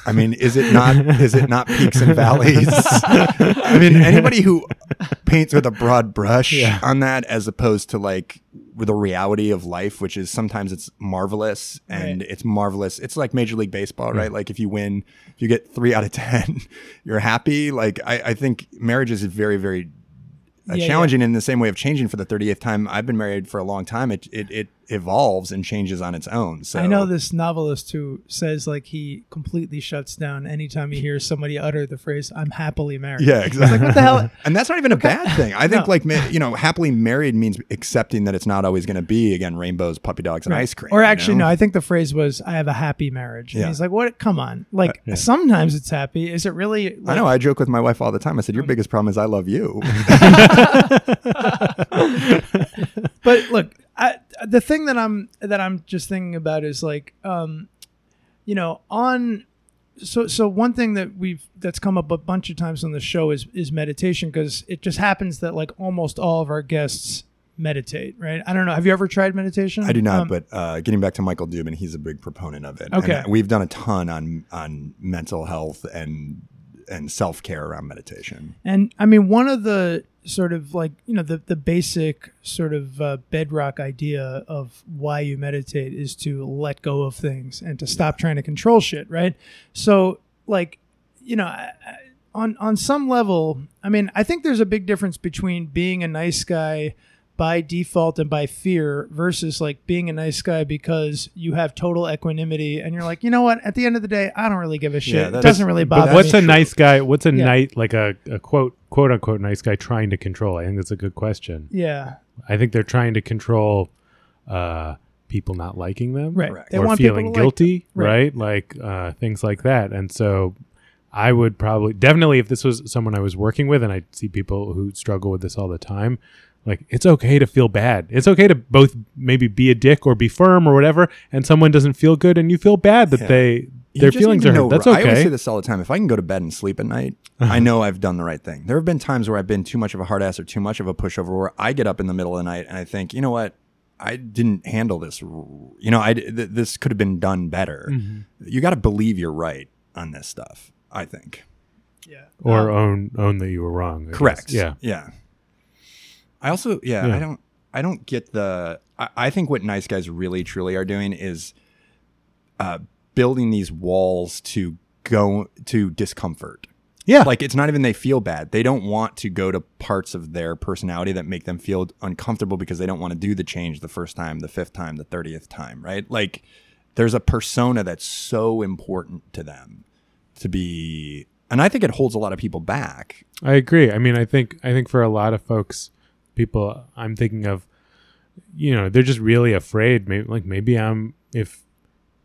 I mean, is it not is it not peaks and valleys? I mean, anybody who paints with a broad brush Yeah. on that as opposed to like with the reality of life, which is sometimes it's marvelous and Right. it's marvelous. It's like Major League Baseball, right? Like if you win, if you get three out of ten, you're happy. Like I, I think marriage is very, very uh, Yeah, yeah. challenging in the same way of changing for the 30th time. I've been married for a long time. It, it, it, evolves and changes on its own. So I know this novelist who says like he completely shuts down anytime he hears somebody utter the phrase "I'm happily married." Yeah, exactly. Like what the hell? And that's not even a bad thing. I think No. like you know, happily married means accepting that it's not always going to be again rainbows, puppy dogs, and ice cream. Or you actually, know? no. I think the phrase was "I have a happy marriage." And Yeah. Uh, he's like, "What? Come on! Like sometimes it's happy. Is it really?" I know. I joke with my wife all the time. I said, "Your biggest problem is I love you." but look, I, the thing that I'm that I'm just thinking about is like, um, you know, on so so one thing that we've that's come up a bunch of times on the show is is meditation because it just happens that like almost all of our guests meditate, right? I don't know. Have you ever tried meditation? I do not, Um, but uh, getting back to Michael Dubin, he's a big proponent of it. Okay. And, we've done a ton on on mental health and and self care around meditation. And I mean, one of the sort of like, you know, the, the basic sort of uh, bedrock idea of why you meditate is to let go of things and to stop trying to control shit, right? So, like, you know, on on some level, I mean, I think there's a big difference between being a nice guy by default and by fear versus like being a nice guy because you have total equanimity and you're like, you know what? At the end of the day, I don't really give a shit. Yeah, it that doesn't is- really but bother What's me. a nice guy? What's a Yeah. night like a, a quote quote unquote nice guy trying to control? I think that's a good question. yeah, I think they're trying to control uh, people not liking them, right. Correct. They or want feeling to like guilty, Right. right? Like uh, things like that. And so, I would probably definitely if this was someone I was working with, and I see people who struggle with this all the time. Like it's okay to feel bad. It's okay to both maybe be a dick or be firm or whatever, and someone doesn't feel good, and you feel bad that Yeah. they You their feelings are to hurt. know- That's I always say this all the time. If I can go to bed and sleep at night, I know I've done the right thing. There have been times where I've been too much of a hard ass or too much of a pushover where I get up in the middle of the night and I think, you know what? I didn't handle this. You know, I, th- this could have been done better. Mm-hmm. You got to believe you're right on this stuff, I think. Yeah. or Um, own own that you were wrong. I guess. Correct. Yeah. Yeah. I also, yeah, Yeah. I don't, I don't get the. I, I think what nice guys really truly are doing is uh, building these walls to go to discomfort. Yeah. Like it's not even they feel bad. They don't want to go to parts of their personality that make them feel uncomfortable because they don't want to do the change the first time, the fifth time, the 30th time, right? Like there's a persona that's so important to them to be and I think it holds a lot of people back. I agree. I mean, I think I think for a lot of folks, people I'm thinking of, you know, they're just really afraid. Maybe like maybe I'm if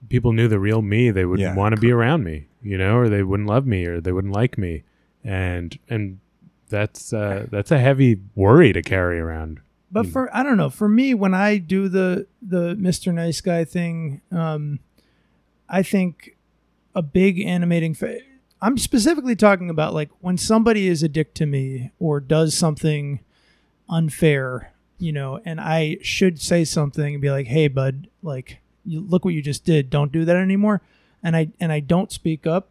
people knew the real me, they wouldn't Yeah, want to be around me, you know, or they wouldn't love me, or they wouldn't like me, and and that's uh, that's a heavy worry to carry around. But for I don't know, for me when I do the the Mr. Nice Guy thing, um, I think a big animating. Fa- I'm specifically talking about like when somebody is a dick to me or does something unfair, you know, and I should say something and be like, "Hey, bud, like, you look what you just did. Don't do that anymore." And I and I don't speak up.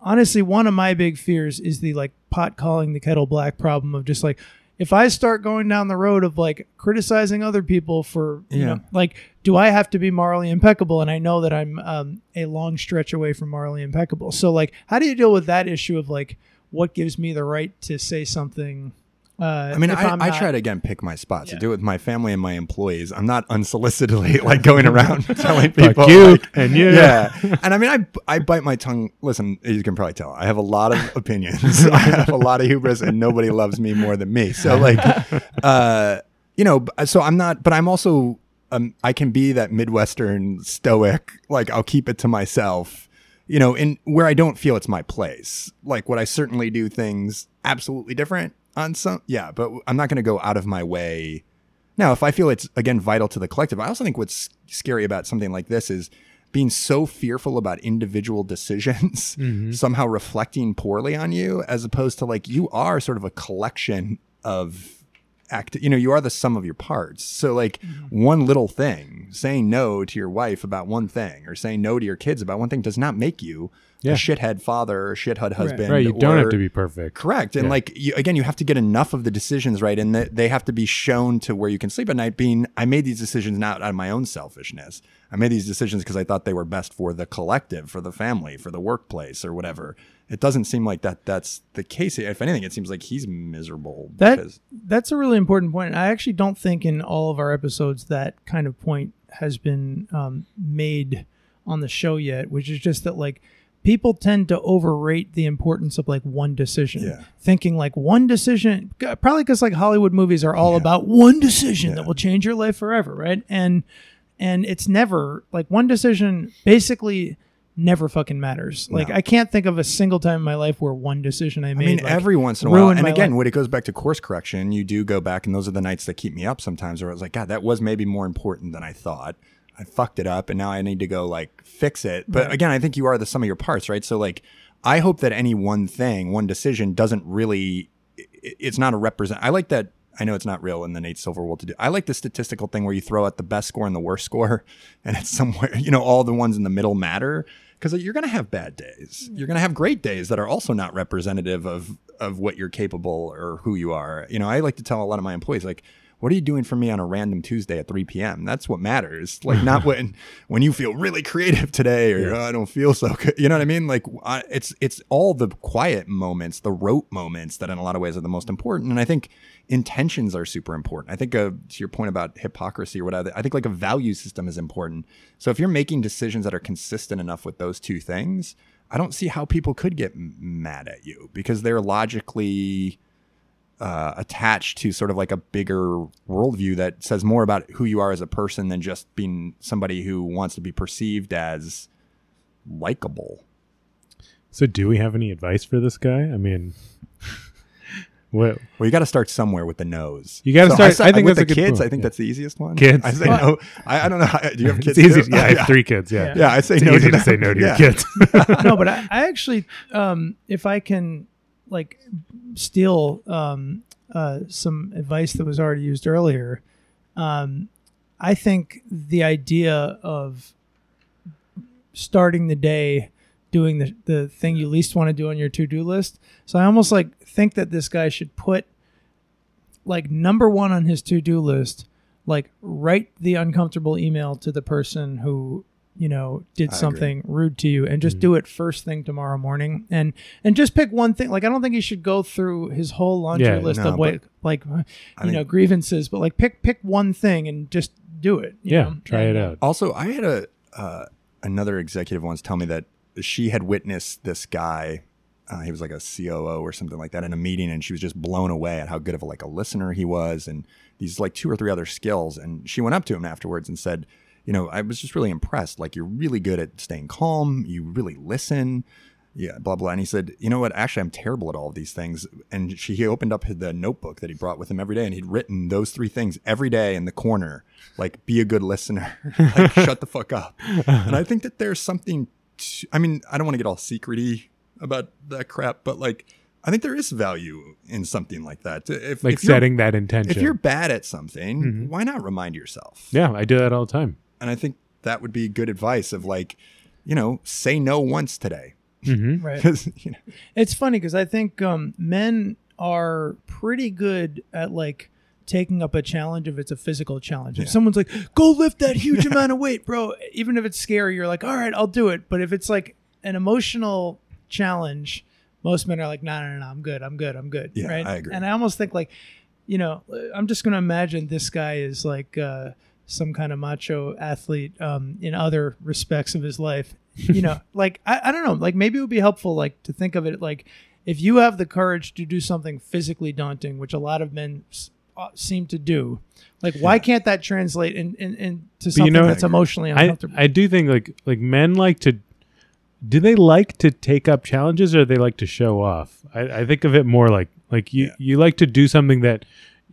Honestly, one of my big fears is the like pot calling the kettle black problem of just like if I start going down the road of like criticizing other people for you Yeah. know like do I have to be morally impeccable and I know that I'm um, a long stretch away from morally impeccable. So like how do you deal with that issue of like what gives me the right to say something uh, I mean, I, I'm I try to again pick my spots. I do it with my family and my employees. I'm not unsolicitedly like going around telling people you like, and you. yeah. And I mean, I I bite my tongue. Listen, you can probably tell. I have a lot of opinions. I have a lot of hubris, and nobody loves me more than me. So like, uh, you know, so I'm not. But I'm also. Um, I can be that Midwestern stoic. Like I'll keep it to myself. You know, in where I don't feel it's my place. Like would I certainly do things absolutely different on some? Yeah, but I'm not going to go out of my way. Now, if I feel it's again vital to the collective, I also think what's scary about something like this is being so fearful about individual decisions mm-hmm. somehow reflecting poorly on you, as opposed to like you are sort of a collection of act. You know, you are the sum of your parts. So like mm-hmm. one little thing, saying no to your wife about one thing, or saying no to your kids about one thing, does not make you Yeah. a shithead father or shithead husband. Right. You don't have to be perfect. Correct. And Yeah. like you, again, you have to get enough of the decisions right, and that they have to be shown to where you can sleep at night. Being, I made these decisions not out of my own selfishness. I made these decisions because I thought they were best for the collective, for the family, for the workplace, or whatever. it doesn't seem like that that's the case. If anything, it seems like he's miserable. That because- that's a really important point. I actually don't think in all of our episodes that kind of point has been um, made on the show yet, which is just that like people tend to overrate the importance of like one decision, Yeah. thinking like one decision, probably because like Hollywood movies are all Yeah. about one decision that will change your life forever, right? And and it's never like one decision basically never fucking matters. Like No. I can't think of a single time in my life where one decision I I made. mean, like, every once in a while, and again, life. when it goes back to course correction, you do go back, and those are the nights that keep me up sometimes. Where I was like, God, that was maybe more important than I thought. I fucked it up, and now I need to go like fix it. But Right. again, I think you are the sum of your parts, right? So like, I hope that any one thing, one decision, doesn't really it's not a represent. I like that. I know it's not real in the Nate Silver world to do. I like the statistical thing where you throw out the best score and the worst score, and it's somewhere. You know, all the ones in the middle matter because you're going to have bad days. You're going to have great days that are also not representative of of what you're capable or who you are. You know, I like to tell a lot of my employees like, "What are you doing for me on a random Tuesday at 3 p.m.? That's what matters. Like, not when when you feel really creative today or "Oh, I don't feel so good. You know what I mean? Like, I, it's it's all the quiet moments, the rote moments that in a lot of ways are the most important. And I think intentions are super important. I think uh, to your point about hypocrisy or whatever, I think like a value system is important. So if you're making decisions that are consistent enough with those two things, I don't see how people could get m- mad at you because they're logically uh, attached to sort of like a bigger worldview that says more about who you are as a person than just being somebody who wants to be perceived as likable. So, do we have any advice for this guy? I mean, what? Well, you got to start somewhere with the nose. You gotta So start- say- I think with that's the a good kids. point, I think yeah. that's the easiest one. Kids. I say no. I, I don't know. Do you have kids? It's easy. too? Yeah, I yeah. have three kids. Yeah, Yeah. Yeah, I say it's no easy to them. say no to Yeah. your kids. no, but I, I actually, um, if I can, like, steal um, uh, some advice that was already used earlier, um, I think the idea of starting the day doing the, the thing you least want to do on your to-do list. So I almost like think that this guy should put like number one on his to-do list, like write the uncomfortable email to the person who you know did I agree. something rude to you and just do it first thing tomorrow morning and and just pick one thing like i don't think he should go through his whole laundry Yeah, list no, of what like you think- know grievances but like pick pick one thing and just do it you yeah, know? try it out. Also, I had a uh, another executive once tell me that she had witnessed this guy. Uh, he was like a COO or something like that in a meeting, and she was just blown away at how good of a, like a listener he was, and these like two or three other skills. And she went up to him afterwards and said, "You know, I was just really impressed. Like you're really good at staying calm. You really listen." Yeah, blah blah. And he said, "You know what? Actually, I'm terrible at all of these things." And she he opened up the notebook that he brought with him every day, and he'd written those three things every day in the corner, like "Be a good listener," like "Shut the fuck up." And I think that there's something. To, I mean, I don't want to get all secrety about that crap, but like, I think there is value in something like that. If Like if you're- setting that intention. if you're bad at something, Mhm. why not remind yourself? yeah, I do that all the time. And I think that would be good advice of like, you know, say no once today. hmm right Because you know, It's funny because I think um, men are pretty good at like taking up a challenge if it's a physical challenge. If Yeah. someone's like, "Go lift that huge amount of weight, bro," even if it's scary, you're like, "All right, I'll do it." But if it's like an emotional challenge, most men are like, "No, no, no, no I'm good. I'm good. I'm good." Yeah, right? I agree. And I almost think like, you know, I'm just gonna imagine this guy is like. Uh, some kind of macho athlete um, in other respects of his life. You know, like I, I don't know, like maybe it would be helpful like to think of it like if you have the courage to do something physically daunting, which a lot of men s- uh, seem to do, like why can't that translate in, in, into something know- that's emotionally I, uncomfortable? I do think like like men like to do they like to take up challenges or they like to show off? I, I think of it more like like you Yeah. you like to do something that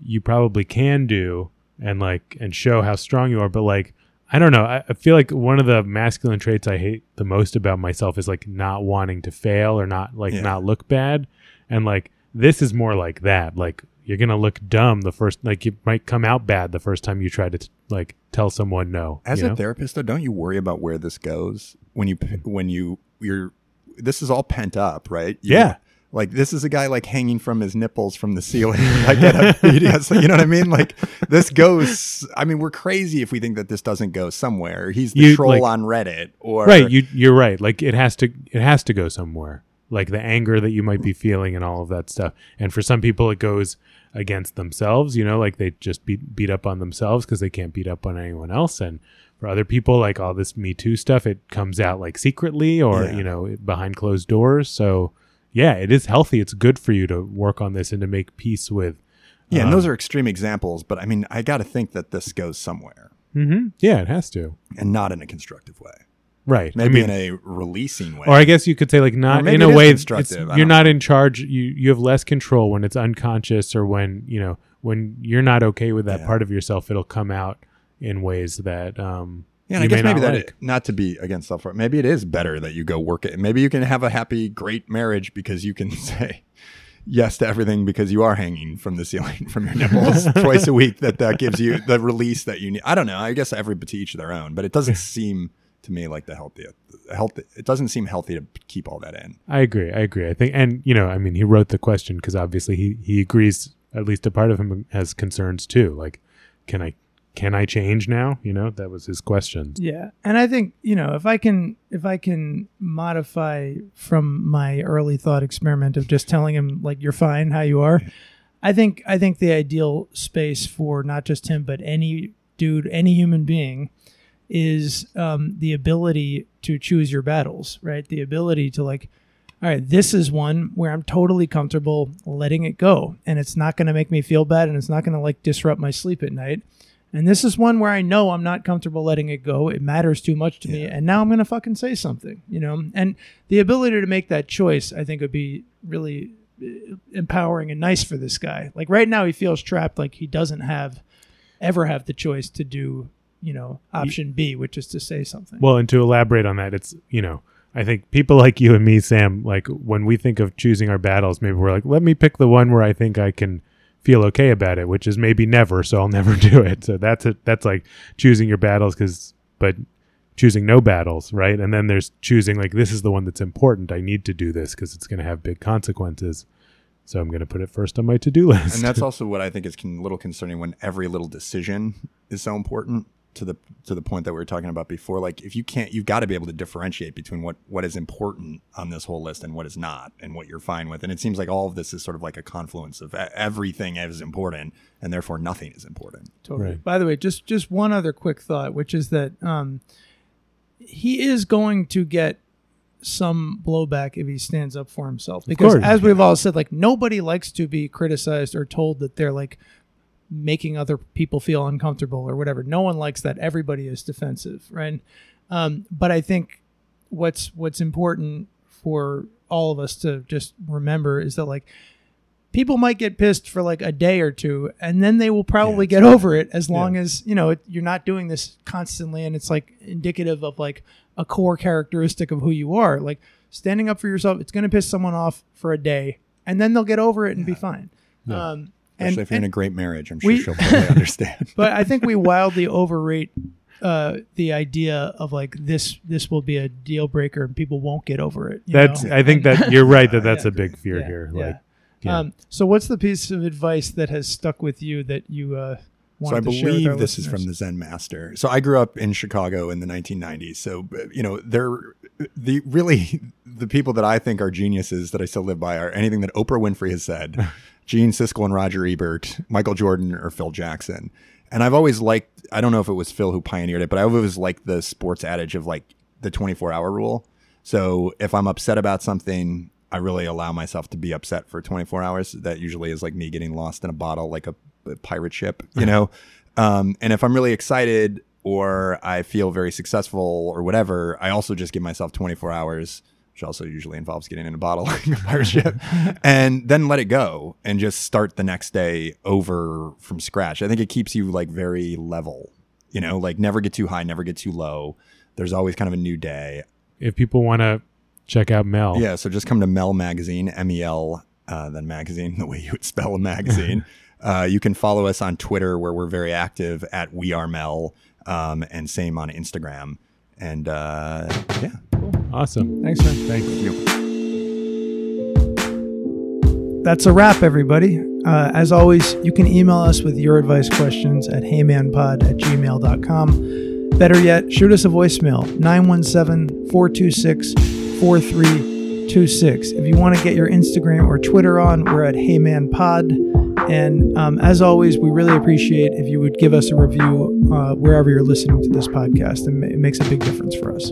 you probably can do and like and show how strong you are, but like I don't know. I, I feel like one of the masculine traits I hate the most about myself is like not wanting to fail or not like Yeah. not look bad. And like this is more like that. Like you're gonna look dumb the first like you might come out bad the first time you try to like tell someone no. as a know? therapist, though, don't you worry about where this goes when you when you you're this is all pent up, right? You- Yeah. Like this is a guy like hanging from his nipples from the ceiling, like at BDS. You know what I mean? Like this goes. I mean, we're crazy if we think that this doesn't go somewhere. He's the You, troll like- on Reddit, or right you you're right like it has to it has to go somewhere like the anger that you might be feeling and all of that stuff. And for some people, it goes against themselves, you know, like they just beat beat up on themselves because they can't beat up on anyone else. And for other people, like all this Me Too stuff, it comes out like secretly or Yeah. you know behind closed doors. So yeah, it is healthy. It's good for you to work on this and to make peace with. Yeah, um, and those are extreme examples, but I mean, I got to think that this goes somewhere mhm. Yeah, it has to. and not in a constructive way. Right. Maybe I mean, in a releasing way. or I guess you could say like not in a way constructive. You're not in charge. You you have less control when it's unconscious or when you know when you're not okay with that Yeah. part of yourself. It'll come out in ways that um Yeah, and I guess maybe that like. it, not to be against self maybe it is better that you go work it. Maybe you can have a happy, great marriage because you can say yes to everything because you are hanging from the ceiling from your nipples twice a week. That that gives you the release that you need. I don't know. I guess every to each their own, but it doesn't seem to me like the healthy healthy. It doesn't seem healthy to keep all that in. I agree. I agree. I think, and you know, I mean, he wrote the question because obviously he he agrees. At least a part of him has concerns too. Like, can I can I change now? You know, that was his question. Yeah, and I think you know if I can if I can modify from my early thought experiment of just telling him like you're fine how you are, I think I think the ideal space for not just him but any dude, any human being, is um, the ability to choose your battles. Right, the ability to like. All right, this is one where I'm totally comfortable letting it go, and it's not going to make me feel bad, and it's not going to like disrupt my sleep at night. And this is one where I know I'm not comfortable letting it go. It matters too much to me. And now I'm going to fucking say something, you know? And the ability to make that choice, I think, would be really uh, empowering and nice for this guy. Like right now, he feels trapped, like he doesn't have, ever have the choice to do, you know, option B, which is to say something. Well, and to elaborate on that, it's you know, I think people like you and me, Sam, like when we think of choosing our battles, maybe we're like, let me pick the one where I think I can feel okay about it, which is maybe never, so I'll never do it. So that's it. That's like choosing your battles, because but choosing no battles, right? And then there's choosing like this is the one that's important. I need to do this because it's going to have big consequences. So I'm going to put it first on my to-do list. And that's also what I think is a little concerning when every little decision is so important to the to the point that we were talking about before. Like if you can't, you've got to be able to differentiate between what what is important on this whole list and what is not, and what you're fine with. And it seems like all of this is sort of like a confluence of everything is important, and therefore nothing is important. Totally. Right. By the way, just just one other quick thought, which is that um, he is going to get some blowback if he stands up for himself. Because as we've all said, like nobody likes to be criticized or told that they're like making other people feel uncomfortable or whatever. No one likes that. Everybody is defensive, right? Um, but I think what's what's important for all of us to just remember is that like people might get pissed for like a day or two and then they will probably Yeah, get over it as long as you know it, you're not doing this constantly and it's like indicative of like a core characteristic of who you are like standing up for yourself it's going to piss someone off for a day and then they'll get over it and be fine Yeah. um Especially and, if you're in a great marriage, I'm sure we- she'll probably understand. but I think we wildly overrate uh, the idea of like this this will be a deal breaker and people won't get over it. you that's. know? I think that you're right that that's Yeah. a big fear Yeah, here. yeah. Like, yeah. Um, so what's the piece of advice that has stuck with you that you uh, So I wanted to share with believe our this is from the Zen Master. So I grew up in Chicago in the 1990s. So uh, you know, they're the really the people that I think are geniuses that I still live by are anything that Oprah Winfrey has said, Gene Siskel and Roger Ebert, Michael Jordan or Phil Jackson. And I've always liked I don't know if it was Phil who pioneered it, but I always liked the sports adage of like the 24 hour rule. So if I'm upset about something, I really allow myself to be upset for 24 hours. That usually is like me getting lost in a bottle, like a, a pirate ship, you know. um, and if I'm really excited or I feel very successful or whatever, I also just give myself 24 hours, which also usually involves getting in a bottle like a pirate ship, and then let it go and just start the next day over from scratch. I think it keeps you like very level, you know, like never get too high, never get too low. There's always kind of a new day. if people want to check out Mel, Yeah, so just come to Mel Magazine, M E L, uh, then magazine, the way you would spell a magazine. uh, you can follow us on Twitter, where we're very active at We Are Mel, um, and same on Instagram. And uh, yeah, awesome. Thanks, man. Thanks. That's a wrap, everybody. Uh, as always, you can email us with your advice questions at heymanpod at gmail.com. Better yet, shoot us a voicemail 917 426 43 26. If you want to get your Instagram or Twitter on, we're at HeyManPod. And um, as always, we really appreciate if you would give us a review uh, wherever you're listening to this podcast. And it makes a big difference for us.